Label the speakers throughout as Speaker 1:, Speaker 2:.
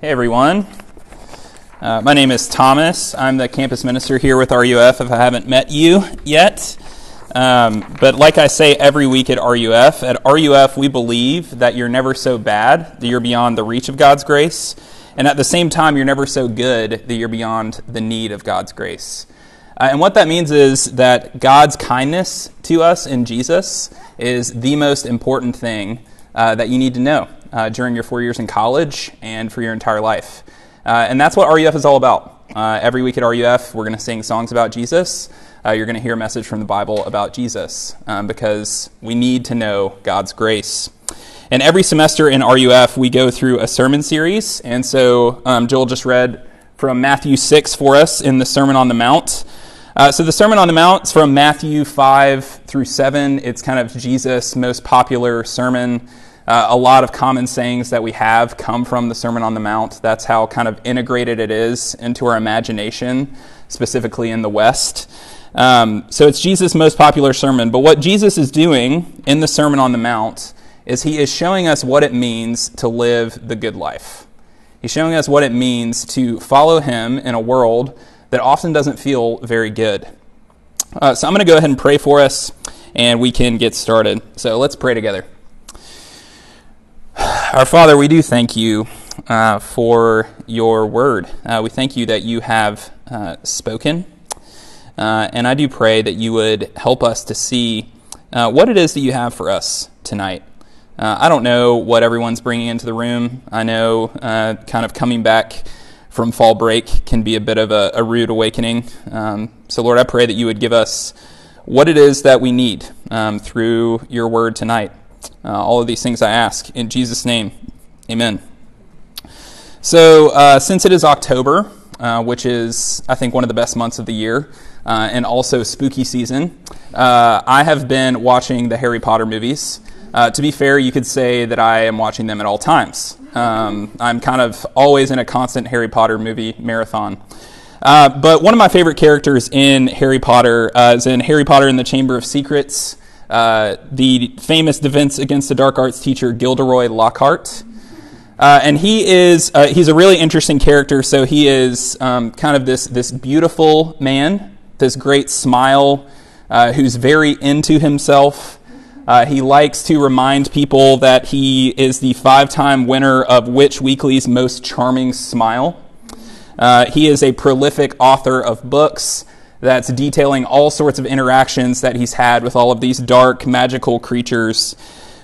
Speaker 1: Hey everyone. Uh, my name is Thomas. I'm the campus minister here with RUF if I haven't met you yet. Um, but like I say every week at RUF, at RUF we believe that you're never so bad that you're beyond the reach of God's grace, and at the same time you're never so good that you're beyond the need of God's grace. Uh, and what that means is that God's kindness to us in Jesus is the most important thing uh, that you need to know uh, during your four years in college and for your entire life. Uh, and that's what RUF is all about. Uh, every week at RUF, we're going to sing songs about Jesus. Uh, you're going to hear a message from the Bible about Jesus um, because we need to know God's grace. And every semester in RUF, we go through a sermon series. And so um, Joel just read from Matthew 6 for us in the Sermon on the Mount. Uh, so the Sermon on the Mount is from Matthew 5 through 7. It's kind of Jesus' most popular sermon. Uh, a lot of common sayings that we have come from the Sermon on the Mount. That's how kind of integrated it is into our imagination, specifically in the West. Um, so it's Jesus' most popular sermon. But what Jesus is doing in the Sermon on the Mount is he is showing us what it means to live the good life. He's showing us what it means to follow him in a world that often doesn't feel very good. Uh, so I'm going to go ahead and pray for us, and we can get started. So let's pray together. Our Father, we do thank you uh, for your word. Uh, we thank you that you have uh, spoken. Uh, and I do pray that you would help us to see uh, what it is that you have for us tonight. Uh, I don't know what everyone's bringing into the room. I know kind of coming back from fall break can be a bit of a, a rude awakening. Um, so, Lord, I pray that you would give us what it is that we need um, through your word tonight. Uh, all of these things I ask in Jesus' name. Amen. So, uh, since it is October, uh, which is, I think, one of the best months of the year, uh, and also spooky season, uh, I have been watching the Harry Potter movies. Uh, to be fair, you could say that I am watching them at all times. Um, I'm kind of always in a constant Harry Potter movie marathon. But one of my favorite characters in Harry Potter is in Harry Potter and the Chamber of Secrets. Uh, the famous defense against the dark arts teacher Gilderoy Lockhart. Uh, and he is uh, he's a really interesting character. So he is um, kind of this this beautiful man, this great smile, uh, who's very into himself. Uh, he likes to remind people that he is the five-time winner of Witch Weekly's Most Charming Smile. He is a prolific author of books that's detailing all sorts of interactions that he's had with all of these dark, magical creatures.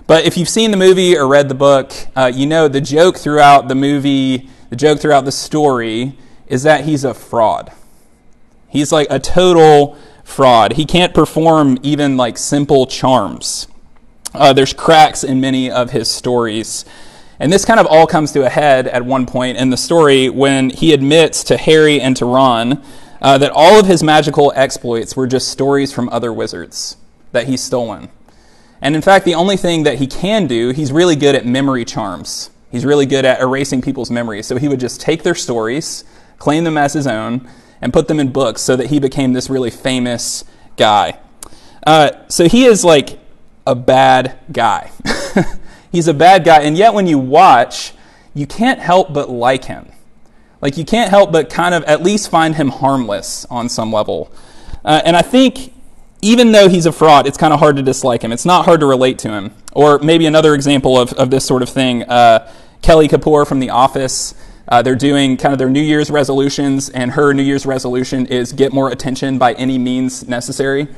Speaker 1: But if you've seen the movie or read the book, uh, you know the joke throughout the movie, the joke throughout the story, is that he's a fraud. He's like a total fraud. He can't perform even like simple charms. Uh, there's cracks in many of his stories. And this kind of all comes to a head at one point in the story when he admits to Harry and to Ron uh, that all of his magical exploits were just stories from other wizards that he's stolen. And in fact, the only thing that he can do, he's really good at memory charms. He's really good at erasing people's memories. So he would just take their stories, claim them as his own, and put them in books so that he became this really famous guy. Uh, so he is like a bad guy. he's a bad guy, and yet when you watch, you can't help but like him. Like, you can't help but kind of at least find him harmless on some level. Uh, and I think even though he's a fraud, it's kind of hard to dislike him. It's not hard to relate to him. Or maybe another example of, of this sort of thing uh, Kelly Kapoor from The Office. Uh, they're doing kind of their New Year's resolutions, and her New Year's resolution is get more attention by any means necessary.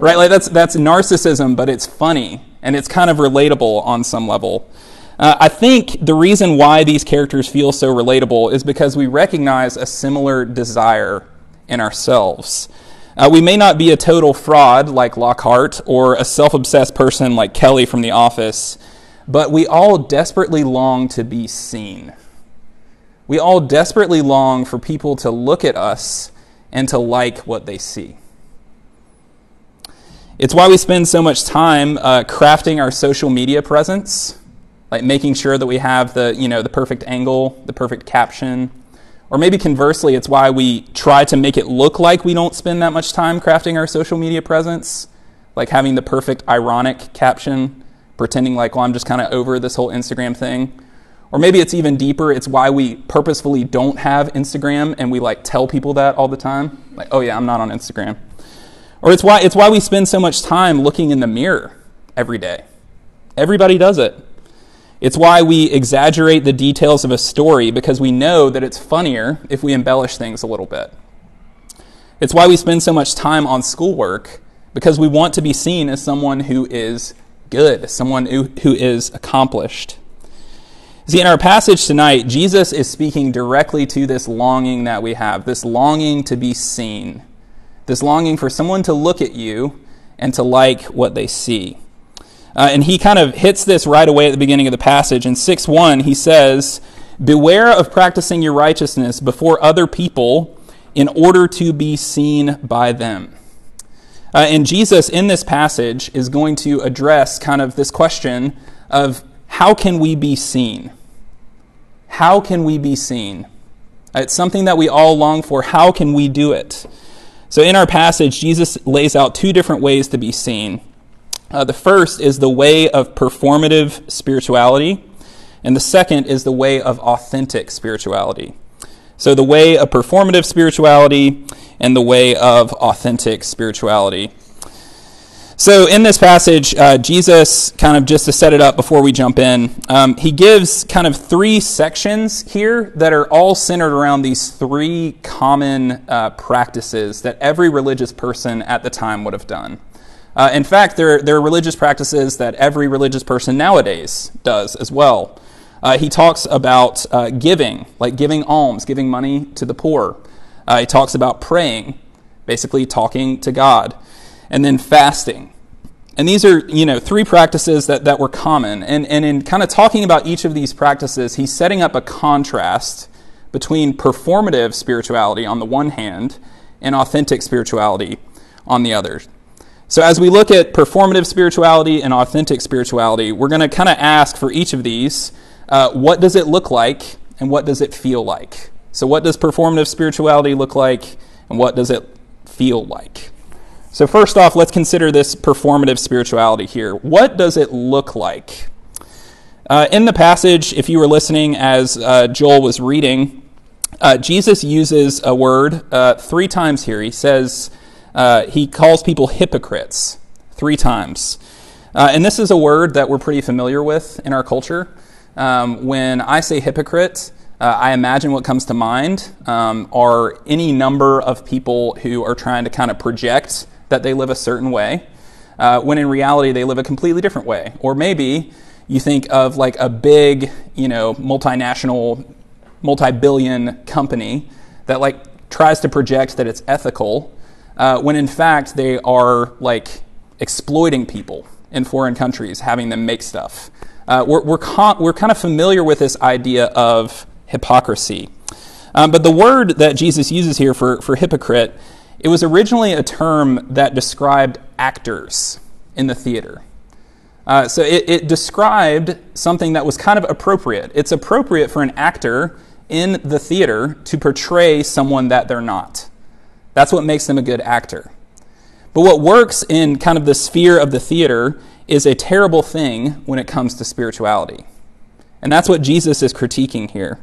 Speaker 1: right? Like that's that's narcissism, but it's funny and it's kind of relatable on some level. Uh, I think the reason why these characters feel so relatable is because we recognize a similar desire in ourselves. Uh, we may not be a total fraud like Lockhart or a self obsessed person like Kelly from The Office, but we all desperately long to be seen. We all desperately long for people to look at us and to like what they see. It's why we spend so much time uh, crafting our social media presence like making sure that we have the, you know, the perfect angle, the perfect caption. Or maybe conversely, it's why we try to make it look like we don't spend that much time crafting our social media presence, like having the perfect ironic caption, pretending like, well, I'm just kind of over this whole Instagram thing. Or maybe it's even deeper. It's why we purposefully don't have Instagram and we like tell people that all the time. Like, oh yeah, I'm not on Instagram. Or it's why it's why we spend so much time looking in the mirror every day. Everybody does it. It's why we exaggerate the details of a story because we know that it's funnier if we embellish things a little bit. It's why we spend so much time on schoolwork because we want to be seen as someone who is good, someone who, who is accomplished. See, in our passage tonight, Jesus is speaking directly to this longing that we have, this longing to be seen, this longing for someone to look at you and to like what they see. Uh, and he kind of hits this right away at the beginning of the passage. In 6 1, he says, Beware of practicing your righteousness before other people in order to be seen by them. Uh, and Jesus, in this passage, is going to address kind of this question of how can we be seen? How can we be seen? It's something that we all long for. How can we do it? So, in our passage, Jesus lays out two different ways to be seen. Uh, the first is the way of performative spirituality, and the second is the way of authentic spirituality. So, the way of performative spirituality and the way of authentic spirituality. So, in this passage, uh, Jesus, kind of just to set it up before we jump in, um, he gives kind of three sections here that are all centered around these three common uh, practices that every religious person at the time would have done. Uh, in fact, there, there are religious practices that every religious person nowadays does as well. Uh, he talks about uh, giving, like giving alms, giving money to the poor. Uh, he talks about praying, basically talking to God, and then fasting. And these are, you know, three practices that, that were common. And, and in kind of talking about each of these practices, he's setting up a contrast between performative spirituality on the one hand and authentic spirituality on the other. So, as we look at performative spirituality and authentic spirituality, we're going to kind of ask for each of these uh, what does it look like and what does it feel like? So, what does performative spirituality look like and what does it feel like? So, first off, let's consider this performative spirituality here. What does it look like? Uh, in the passage, if you were listening as uh, Joel was reading, uh, Jesus uses a word uh, three times here. He says, uh, he calls people hypocrites three times. Uh, and this is a word that we're pretty familiar with in our culture. Um, when I say hypocrite, uh, I imagine what comes to mind um, are any number of people who are trying to kind of project that they live a certain way, uh, when in reality they live a completely different way. Or maybe you think of like a big, you know, multinational, multi-billion company that like tries to project that it's ethical uh, when in fact they are like exploiting people in foreign countries, having them make stuff. Uh, we're, we're, con- we're kind of familiar with this idea of hypocrisy. Um, but the word that Jesus uses here for, for hypocrite, it was originally a term that described actors in the theater. Uh, so it, it described something that was kind of appropriate. It's appropriate for an actor in the theater to portray someone that they're not. That's what makes them a good actor. But what works in kind of the sphere of the theater is a terrible thing when it comes to spirituality. And that's what Jesus is critiquing here.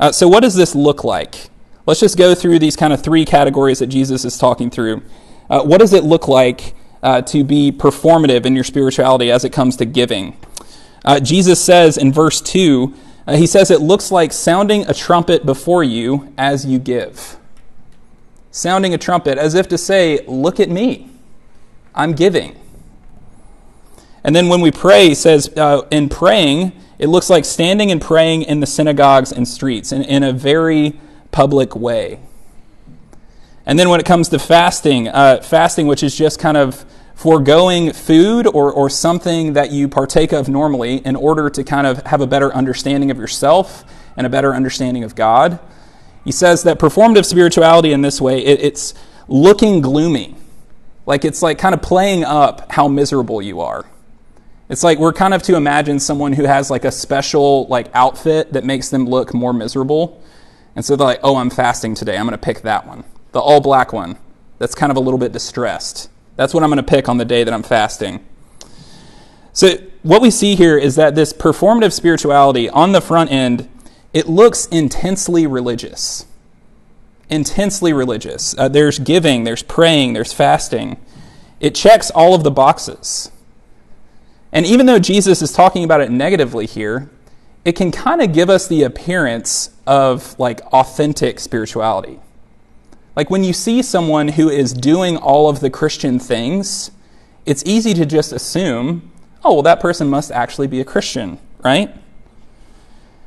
Speaker 1: Uh, so, what does this look like? Let's just go through these kind of three categories that Jesus is talking through. Uh, what does it look like uh, to be performative in your spirituality as it comes to giving? Uh, Jesus says in verse 2, uh, he says it looks like sounding a trumpet before you as you give sounding a trumpet as if to say, Look at me, I'm giving. And then when we pray, he says, uh, in praying, it looks like standing and praying in the synagogues and streets in, in a very public way. And then when it comes to fasting, uh, fasting, which is just kind of foregoing food or, or something that you partake of normally in order to kind of have a better understanding of yourself and a better understanding of God. He says that performative spirituality in this way, it, it's looking gloomy. Like it's like kind of playing up how miserable you are. It's like we're kind of to imagine someone who has like a special like outfit that makes them look more miserable. And so they're like, oh, I'm fasting today. I'm going to pick that one. The all black one. That's kind of a little bit distressed. That's what I'm going to pick on the day that I'm fasting. So what we see here is that this performative spirituality on the front end, it looks intensely religious. Intensely religious. Uh, there's giving, there's praying, there's fasting. It checks all of the boxes. And even though Jesus is talking about it negatively here, it can kind of give us the appearance of like authentic spirituality. Like when you see someone who is doing all of the Christian things, it's easy to just assume, oh, well, that person must actually be a Christian, right?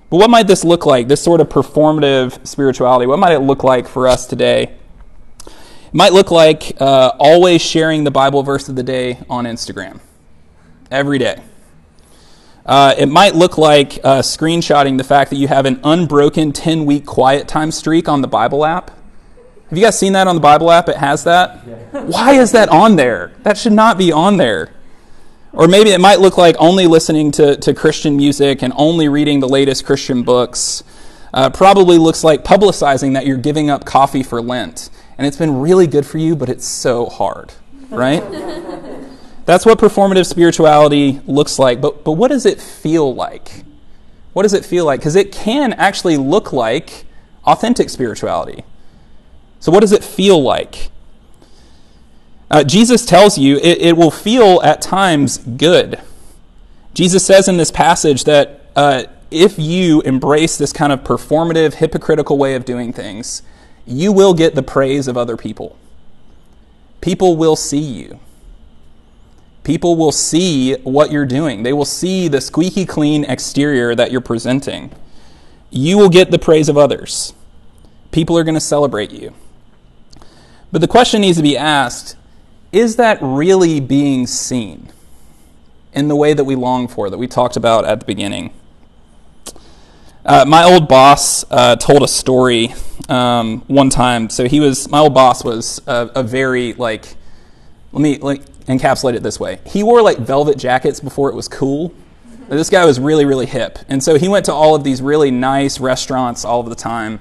Speaker 1: But what might this look like, this sort of performative spirituality? What might it look like for us today? It might look like uh, always sharing the Bible verse of the day on Instagram every day. Uh, it might look like uh, screenshotting the fact that you have an unbroken 10 week quiet time streak on the Bible app. Have you guys seen that on the Bible app? It has that. Yeah. Why is that on there? That should not be on there. Or maybe it might look like only listening to, to Christian music and only reading the latest Christian books. Uh, probably looks like publicizing that you're giving up coffee for Lent. And it's been really good for you, but it's so hard, right? That's what performative spirituality looks like. But, but what does it feel like? What does it feel like? Because it can actually look like authentic spirituality. So, what does it feel like? Uh, Jesus tells you it, it, will feel at times good. Jesus says in this passage that uh, if you embrace this kind of performative, hypocritical way of doing things, you will get the praise of other people. People will see you. People will see what you're doing. They will see the squeaky clean exterior that you're presenting. You will get the praise of others. People are going to celebrate you. But the question needs to be asked is that really being seen in the way that we long for, that we talked about at the beginning? Uh, my old boss uh, told a story um, one time. So he was my old boss was a, a very like let me like encapsulate it this way. He wore like velvet jackets before it was cool. This guy was really, really hip. And so he went to all of these really nice restaurants all of the time.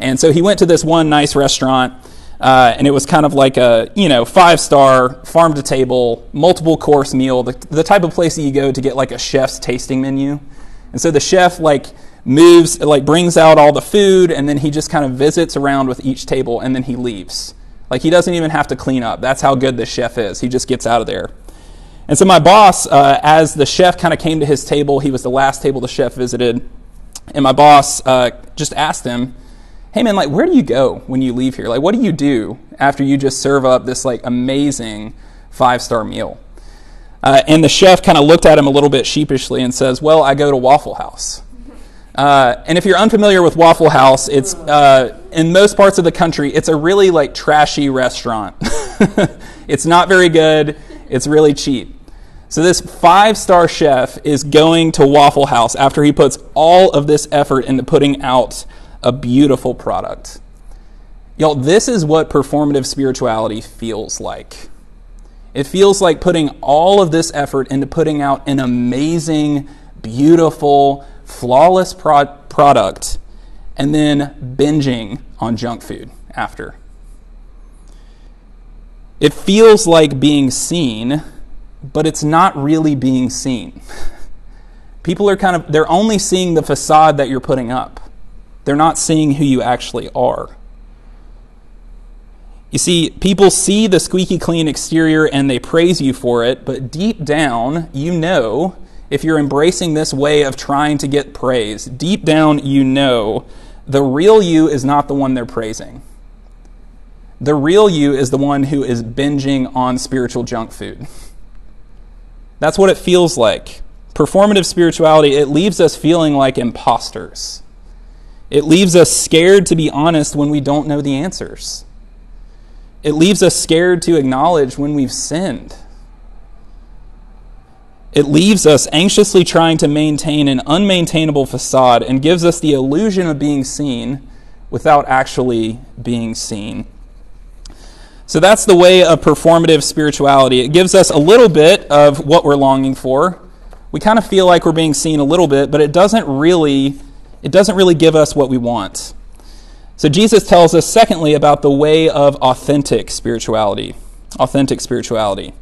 Speaker 1: And so he went to this one nice restaurant, uh, and it was kind of like a, you know, five star, farm to table, multiple course meal, the, the type of place that you go to get like a chef's tasting menu. And so the chef, like, moves, like, brings out all the food, and then he just kind of visits around with each table, and then he leaves. Like he doesn't even have to clean up. That's how good this chef is. He just gets out of there. And so my boss, uh, as the chef kind of came to his table, he was the last table the chef visited, and my boss uh, just asked him, "Hey man, like where do you go when you leave here? Like what do you do after you just serve up this like amazing five star meal?" Uh, and the chef kind of looked at him a little bit sheepishly and says, "Well, I go to Waffle House." Uh, and if you're unfamiliar with Waffle House, it's uh, in most parts of the country, it's a really like trashy restaurant. it's not very good. It's really cheap. So this five-star chef is going to Waffle House after he puts all of this effort into putting out a beautiful product. Y'all, this is what performative spirituality feels like. It feels like putting all of this effort into putting out an amazing, beautiful, flawless pro- product and then binging on junk food after. It feels like being seen, but it's not really being seen. People are kind of, they're only seeing the facade that you're putting up. They're not seeing who you actually are. You see, people see the squeaky clean exterior and they praise you for it, but deep down, you know if you're embracing this way of trying to get praise, deep down you know the real you is not the one they're praising. The real you is the one who is binging on spiritual junk food. That's what it feels like. Performative spirituality, it leaves us feeling like imposters. It leaves us scared to be honest when we don't know the answers. It leaves us scared to acknowledge when we've sinned. It leaves us anxiously trying to maintain an unmaintainable facade and gives us the illusion of being seen without actually being seen. So that's the way of performative spirituality. It gives us a little bit of what we're longing for. We kind of feel like we're being seen a little bit, but it doesn't really it doesn't really give us what we want. So Jesus tells us secondly about the way of authentic spirituality. Authentic spirituality.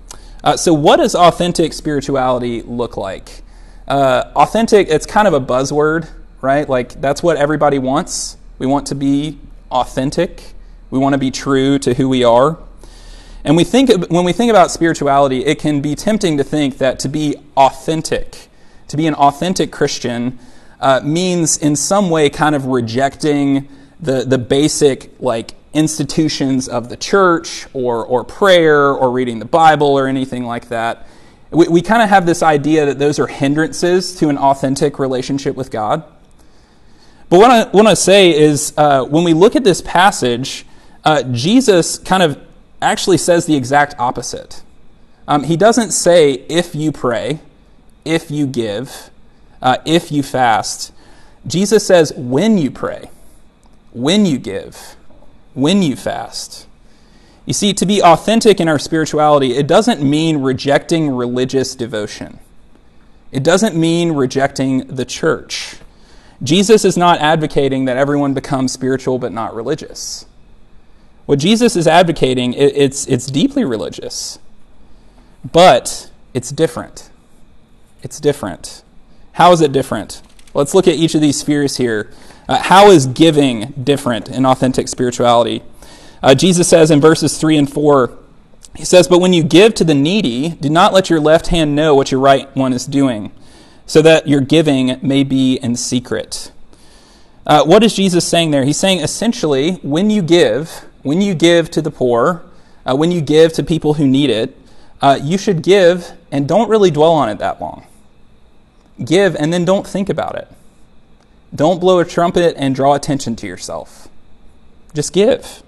Speaker 1: Uh, so, what does authentic spirituality look like? Uh, authentic, it's kind of a buzzword, right? Like, that's what everybody wants. We want to be authentic, we want to be true to who we are. And we think, when we think about spirituality, it can be tempting to think that to be authentic, to be an authentic Christian, uh, means in some way kind of rejecting the, the basic like institutions of the church or, or prayer or reading the Bible or anything like that. We, we kind of have this idea that those are hindrances to an authentic relationship with God. But what I want to say is uh, when we look at this passage, uh, Jesus kind of actually says the exact opposite. Um, he doesn't say, if you pray, if you give, uh, if you fast. Jesus says, when you pray, when you give, when you fast. You see, to be authentic in our spirituality, it doesn't mean rejecting religious devotion. It doesn't mean rejecting the church. Jesus is not advocating that everyone become spiritual but not religious. What Jesus is advocating, it's, it's deeply religious, but it's different. It's different. How is it different? Let's look at each of these spheres here. Uh, how is giving different in authentic spirituality? Uh, Jesus says in verses 3 and 4, he says, But when you give to the needy, do not let your left hand know what your right one is doing, so that your giving may be in secret. Uh, what is Jesus saying there? He's saying essentially, when you give, when you give to the poor, uh, when you give to people who need it, uh, you should give and don't really dwell on it that long. Give and then don't think about it. Don't blow a trumpet and draw attention to yourself. Just give.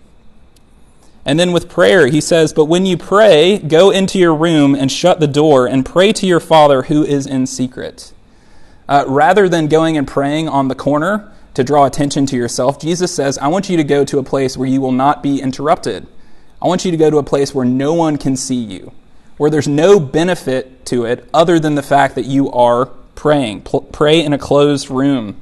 Speaker 1: And then with prayer, he says, But when you pray, go into your room and shut the door and pray to your Father who is in secret. Uh, rather than going and praying on the corner to draw attention to yourself, Jesus says, I want you to go to a place where you will not be interrupted. I want you to go to a place where no one can see you, where there's no benefit to it other than the fact that you are praying. pray in a closed room.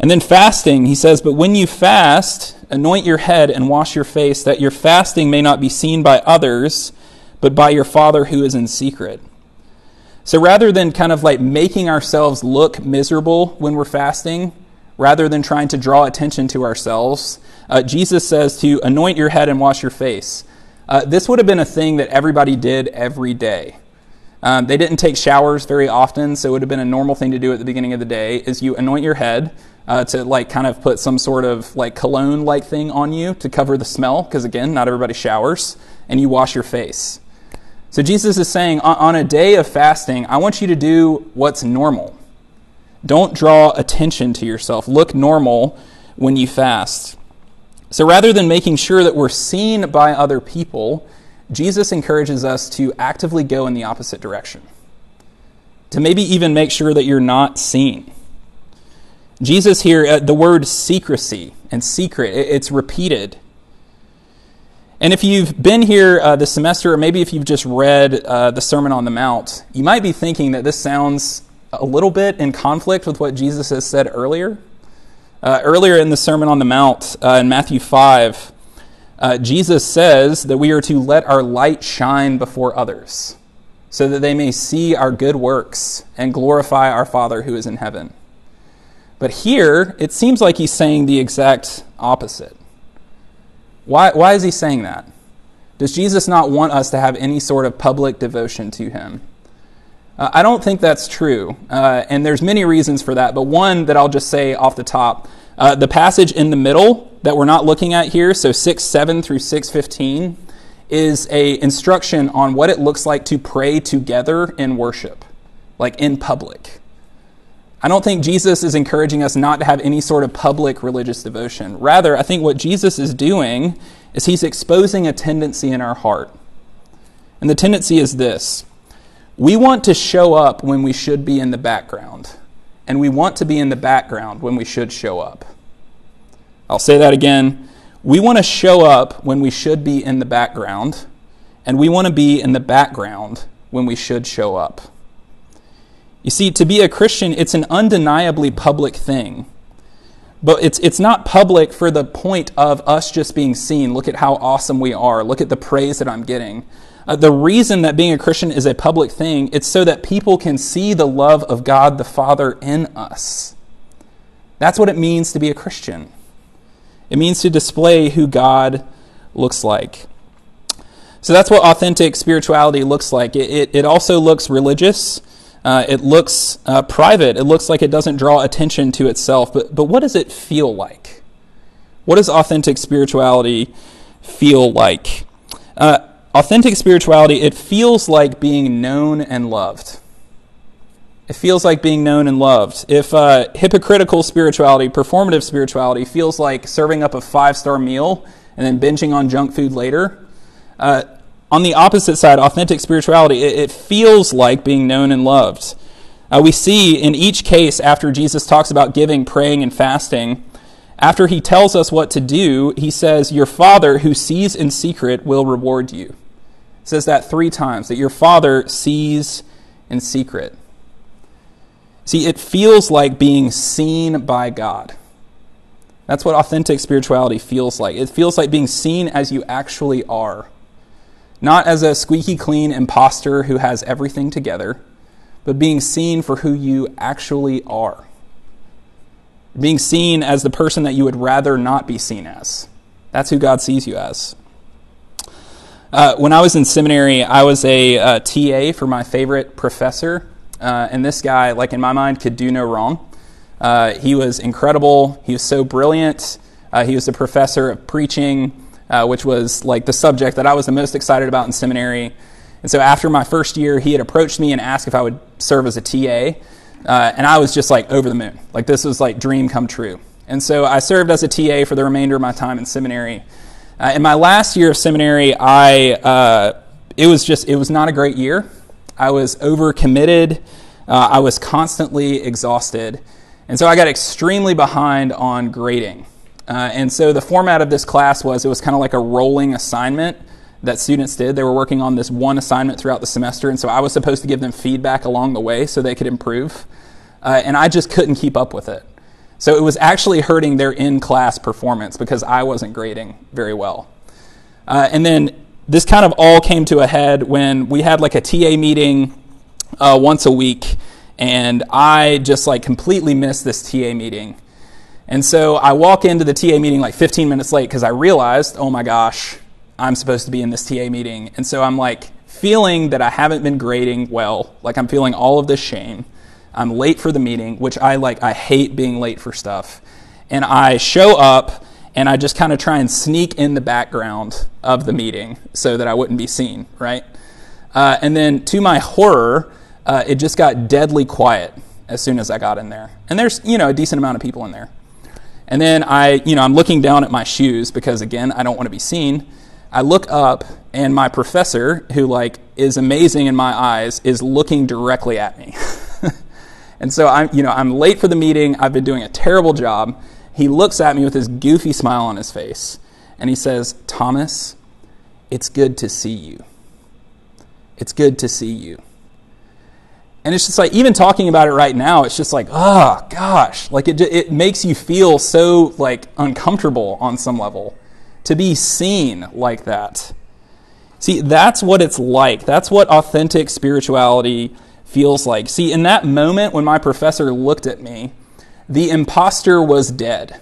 Speaker 1: And then fasting, he says, But when you fast, anoint your head and wash your face, that your fasting may not be seen by others, but by your Father who is in secret. So rather than kind of like making ourselves look miserable when we're fasting, rather than trying to draw attention to ourselves, uh, Jesus says to anoint your head and wash your face. Uh, this would have been a thing that everybody did every day. Um, they didn't take showers very often, so it would have been a normal thing to do at the beginning of the day. Is you anoint your head, uh, to like kind of put some sort of like cologne like thing on you to cover the smell, because again, not everybody showers, and you wash your face. So Jesus is saying on a day of fasting, I want you to do what's normal. Don't draw attention to yourself. Look normal when you fast. So rather than making sure that we're seen by other people, Jesus encourages us to actively go in the opposite direction. To maybe even make sure that you're not seen. Jesus here, uh, the word secrecy and secret, it's repeated. And if you've been here uh, this semester, or maybe if you've just read uh, the Sermon on the Mount, you might be thinking that this sounds a little bit in conflict with what Jesus has said earlier. Uh, earlier in the Sermon on the Mount, uh, in Matthew 5, uh, Jesus says that we are to let our light shine before others, so that they may see our good works and glorify our Father who is in heaven. But here, it seems like he's saying the exact opposite. Why, why is he saying that? Does Jesus not want us to have any sort of public devotion to him? Uh, I don't think that's true, uh, and there's many reasons for that. But one that I'll just say off the top: uh, the passage in the middle that we're not looking at here, so six seven through six fifteen, is a instruction on what it looks like to pray together in worship, like in public. I don't think Jesus is encouraging us not to have any sort of public religious devotion. Rather, I think what Jesus is doing is he's exposing a tendency in our heart. And the tendency is this we want to show up when we should be in the background, and we want to be in the background when we should show up. I'll say that again. We want to show up when we should be in the background, and we want to be in the background when we should show up. You see, to be a Christian, it's an undeniably public thing. But it's, it's not public for the point of us just being seen. Look at how awesome we are. Look at the praise that I'm getting. Uh, the reason that being a Christian is a public thing, it's so that people can see the love of God the Father in us. That's what it means to be a Christian. It means to display who God looks like. So that's what authentic spirituality looks like. It, it, it also looks religious. Uh, it looks uh, private. It looks like it doesn't draw attention to itself. But, but what does it feel like? What does authentic spirituality feel like? Uh, authentic spirituality, it feels like being known and loved. It feels like being known and loved. If uh, hypocritical spirituality, performative spirituality, feels like serving up a five star meal and then binging on junk food later, uh, on the opposite side, authentic spirituality, it, it feels like being known and loved. Uh, we see in each case after Jesus talks about giving, praying, and fasting, after he tells us what to do, he says, Your Father who sees in secret will reward you. Says that three times, that your Father sees in secret. See, it feels like being seen by God. That's what authentic spirituality feels like. It feels like being seen as you actually are. Not as a squeaky clean impostor who has everything together, but being seen for who you actually are. Being seen as the person that you would rather not be seen as. That's who God sees you as. Uh, when I was in seminary, I was a uh, TA for my favorite professor uh, and this guy, like in my mind, could do no wrong. Uh, he was incredible. He was so brilliant. Uh, he was a professor of preaching, uh, which was like the subject that I was the most excited about in seminary. And so after my first year, he had approached me and asked if I would serve as a TA. And I was just like over the moon. Like this was like dream come true. And so I served as a TA for the remainder of my time in seminary. Uh, in my last year of seminary, I it was just it was not a great year. I was overcommitted. Uh, I was constantly exhausted. And so I got extremely behind on grading. Uh, and so the format of this class was it was kind of like a rolling assignment that students did. They were working on this one assignment throughout the semester. And so I was supposed to give them feedback along the way so they could improve. Uh, and I just couldn't keep up with it. So it was actually hurting their in class performance because I wasn't grading very well. Uh, and then this kind of all came to a head when we had like a TA meeting uh, once a week, and I just like completely missed this TA meeting. And so I walk into the TA meeting like 15 minutes late because I realized, oh my gosh, I'm supposed to be in this TA meeting. And so I'm like feeling that I haven't been grading well, like I'm feeling all of this shame. I'm late for the meeting, which I like, I hate being late for stuff. And I show up and I just kind of try and sneak in the background of the meeting so that I wouldn't be seen, right? Uh, and then to my horror, uh, it just got deadly quiet as soon as I got in there. And there's, you know, a decent amount of people in there. And then I, you know, I'm looking down at my shoes because again, I don't want to be seen. I look up and my professor, who like is amazing in my eyes, is looking directly at me. and so I'm, you know, I'm late for the meeting. I've been doing a terrible job he looks at me with his goofy smile on his face and he says, Thomas, it's good to see you. It's good to see you. And it's just like, even talking about it right now, it's just like, oh gosh, like it, it makes you feel so like uncomfortable on some level to be seen like that. See, that's what it's like. That's what authentic spirituality feels like. See, in that moment when my professor looked at me, the impostor was dead.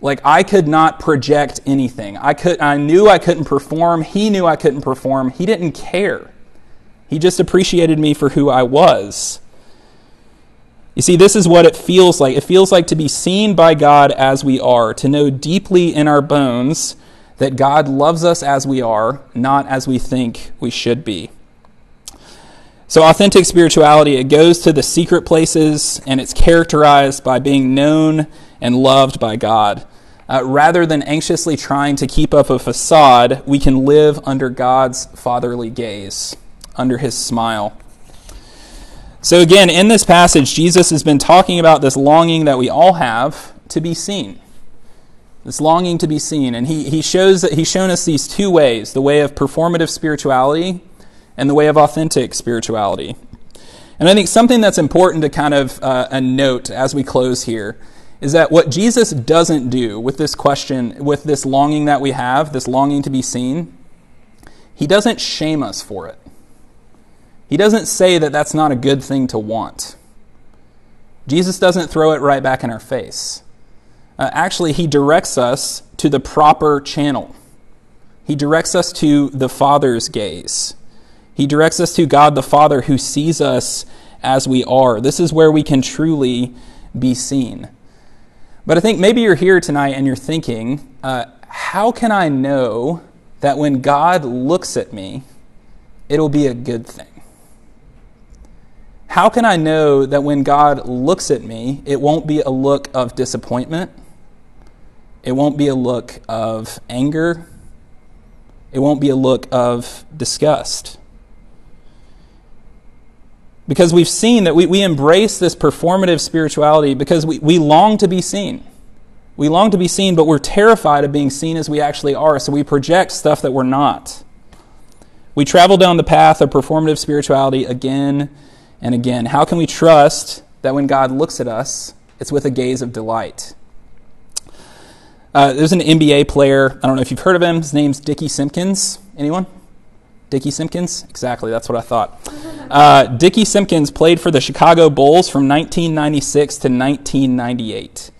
Speaker 1: Like I could not project anything. I could I knew I couldn't perform. He knew I couldn't perform. He didn't care. He just appreciated me for who I was. You see, this is what it feels like. It feels like to be seen by God as we are, to know deeply in our bones that God loves us as we are, not as we think we should be. So, authentic spirituality, it goes to the secret places and it's characterized by being known and loved by God. Uh, rather than anxiously trying to keep up a facade, we can live under God's fatherly gaze, under his smile. So, again, in this passage, Jesus has been talking about this longing that we all have to be seen. This longing to be seen. And he, he shows that he's shown us these two ways the way of performative spirituality and the way of authentic spirituality. And I think something that's important to kind of uh, note as we close here is that what Jesus doesn't do with this question, with this longing that we have, this longing to be seen, He doesn't shame us for it. He doesn't say that that's not a good thing to want. Jesus doesn't throw it right back in our face. Uh, actually, he directs us to the proper channel. He directs us to the Father's gaze. He directs us to God the Father who sees us as we are. This is where we can truly be seen. But I think maybe you're here tonight and you're thinking, uh, how can I know that when God looks at me, it'll be a good thing? How can I know that when God looks at me, it won't be a look of disappointment? It won't be a look of anger? It won't be a look of disgust? Because we've seen that we, we embrace this performative spirituality because we, we long to be seen. We long to be seen, but we're terrified of being seen as we actually are, so we project stuff that we're not. We travel down the path of performative spirituality again and again. How can we trust that when God looks at us, it's with a gaze of delight? Uh, there's an NBA player. I don't know if you've heard of him. His name's Dickie Simpkins. Anyone? Dickie Simpkins? Exactly, that's what I thought. Uh, Dickie Simpkins played for the Chicago Bulls from 1996 to 1998.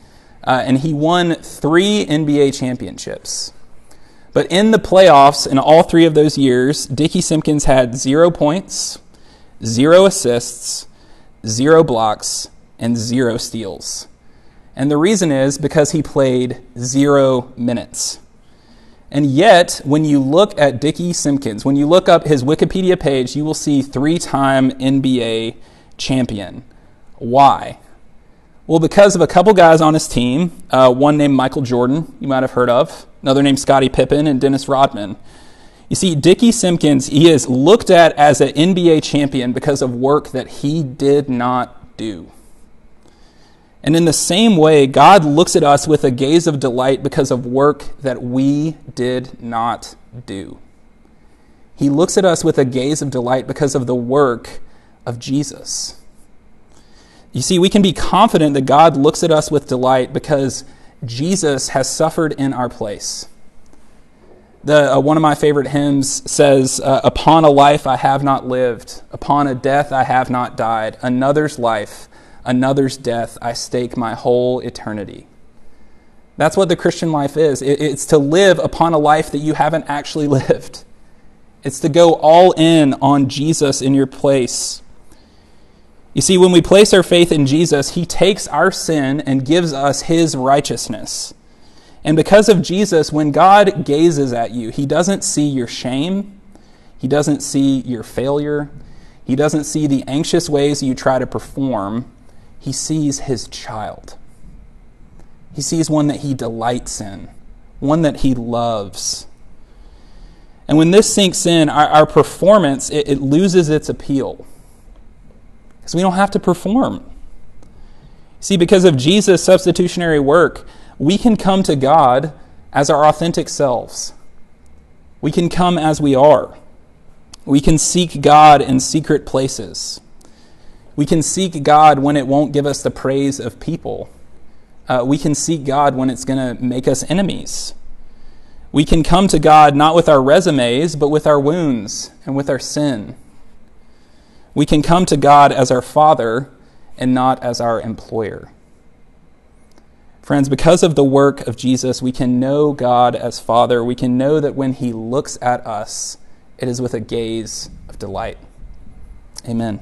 Speaker 1: Uh, and he won three NBA championships. But in the playoffs, in all three of those years, Dickie Simpkins had zero points, zero assists, zero blocks, and zero steals. And the reason is because he played zero minutes. And yet, when you look at Dickie Simpkins, when you look up his Wikipedia page, you will see three time NBA champion. Why? Well, because of a couple guys on his team, uh, one named Michael Jordan, you might have heard of, another named Scottie Pippen, and Dennis Rodman. You see, Dickie Simpkins, he is looked at as an NBA champion because of work that he did not do. And in the same way, God looks at us with a gaze of delight because of work that we did not do. He looks at us with a gaze of delight because of the work of Jesus. You see, we can be confident that God looks at us with delight because Jesus has suffered in our place. The, uh, one of my favorite hymns says, uh, Upon a life I have not lived, upon a death I have not died, another's life another's death, I stake my whole eternity. That's what the Christian life is. It's to live upon a life that you haven't actually lived. It's to go all in on Jesus in your place. You see, when we place our faith in Jesus, He takes our sin and gives us His righteousness. And because of Jesus, when God gazes at you, He doesn't see your shame, He doesn't see your failure, He doesn't see the anxious ways you try to perform he sees his child. He sees one that he delights in, one that he loves. And when this sinks in, our, our performance, it, it loses its appeal. Because we don't have to perform. See, because of Jesus' substitutionary work, we can come to God as our authentic selves. We can come as we are. We can seek God in secret places. We can seek God when it won't give us the praise of people. Uh, we can seek God when it's going to make us enemies. We can come to God not with our resumes, but with our wounds and with our sin. We can come to God as our Father and not as our employer. Friends, because of the work of Jesus, we can know God as Father. We can know that when He looks at us, it is with a gaze of delight. Amen.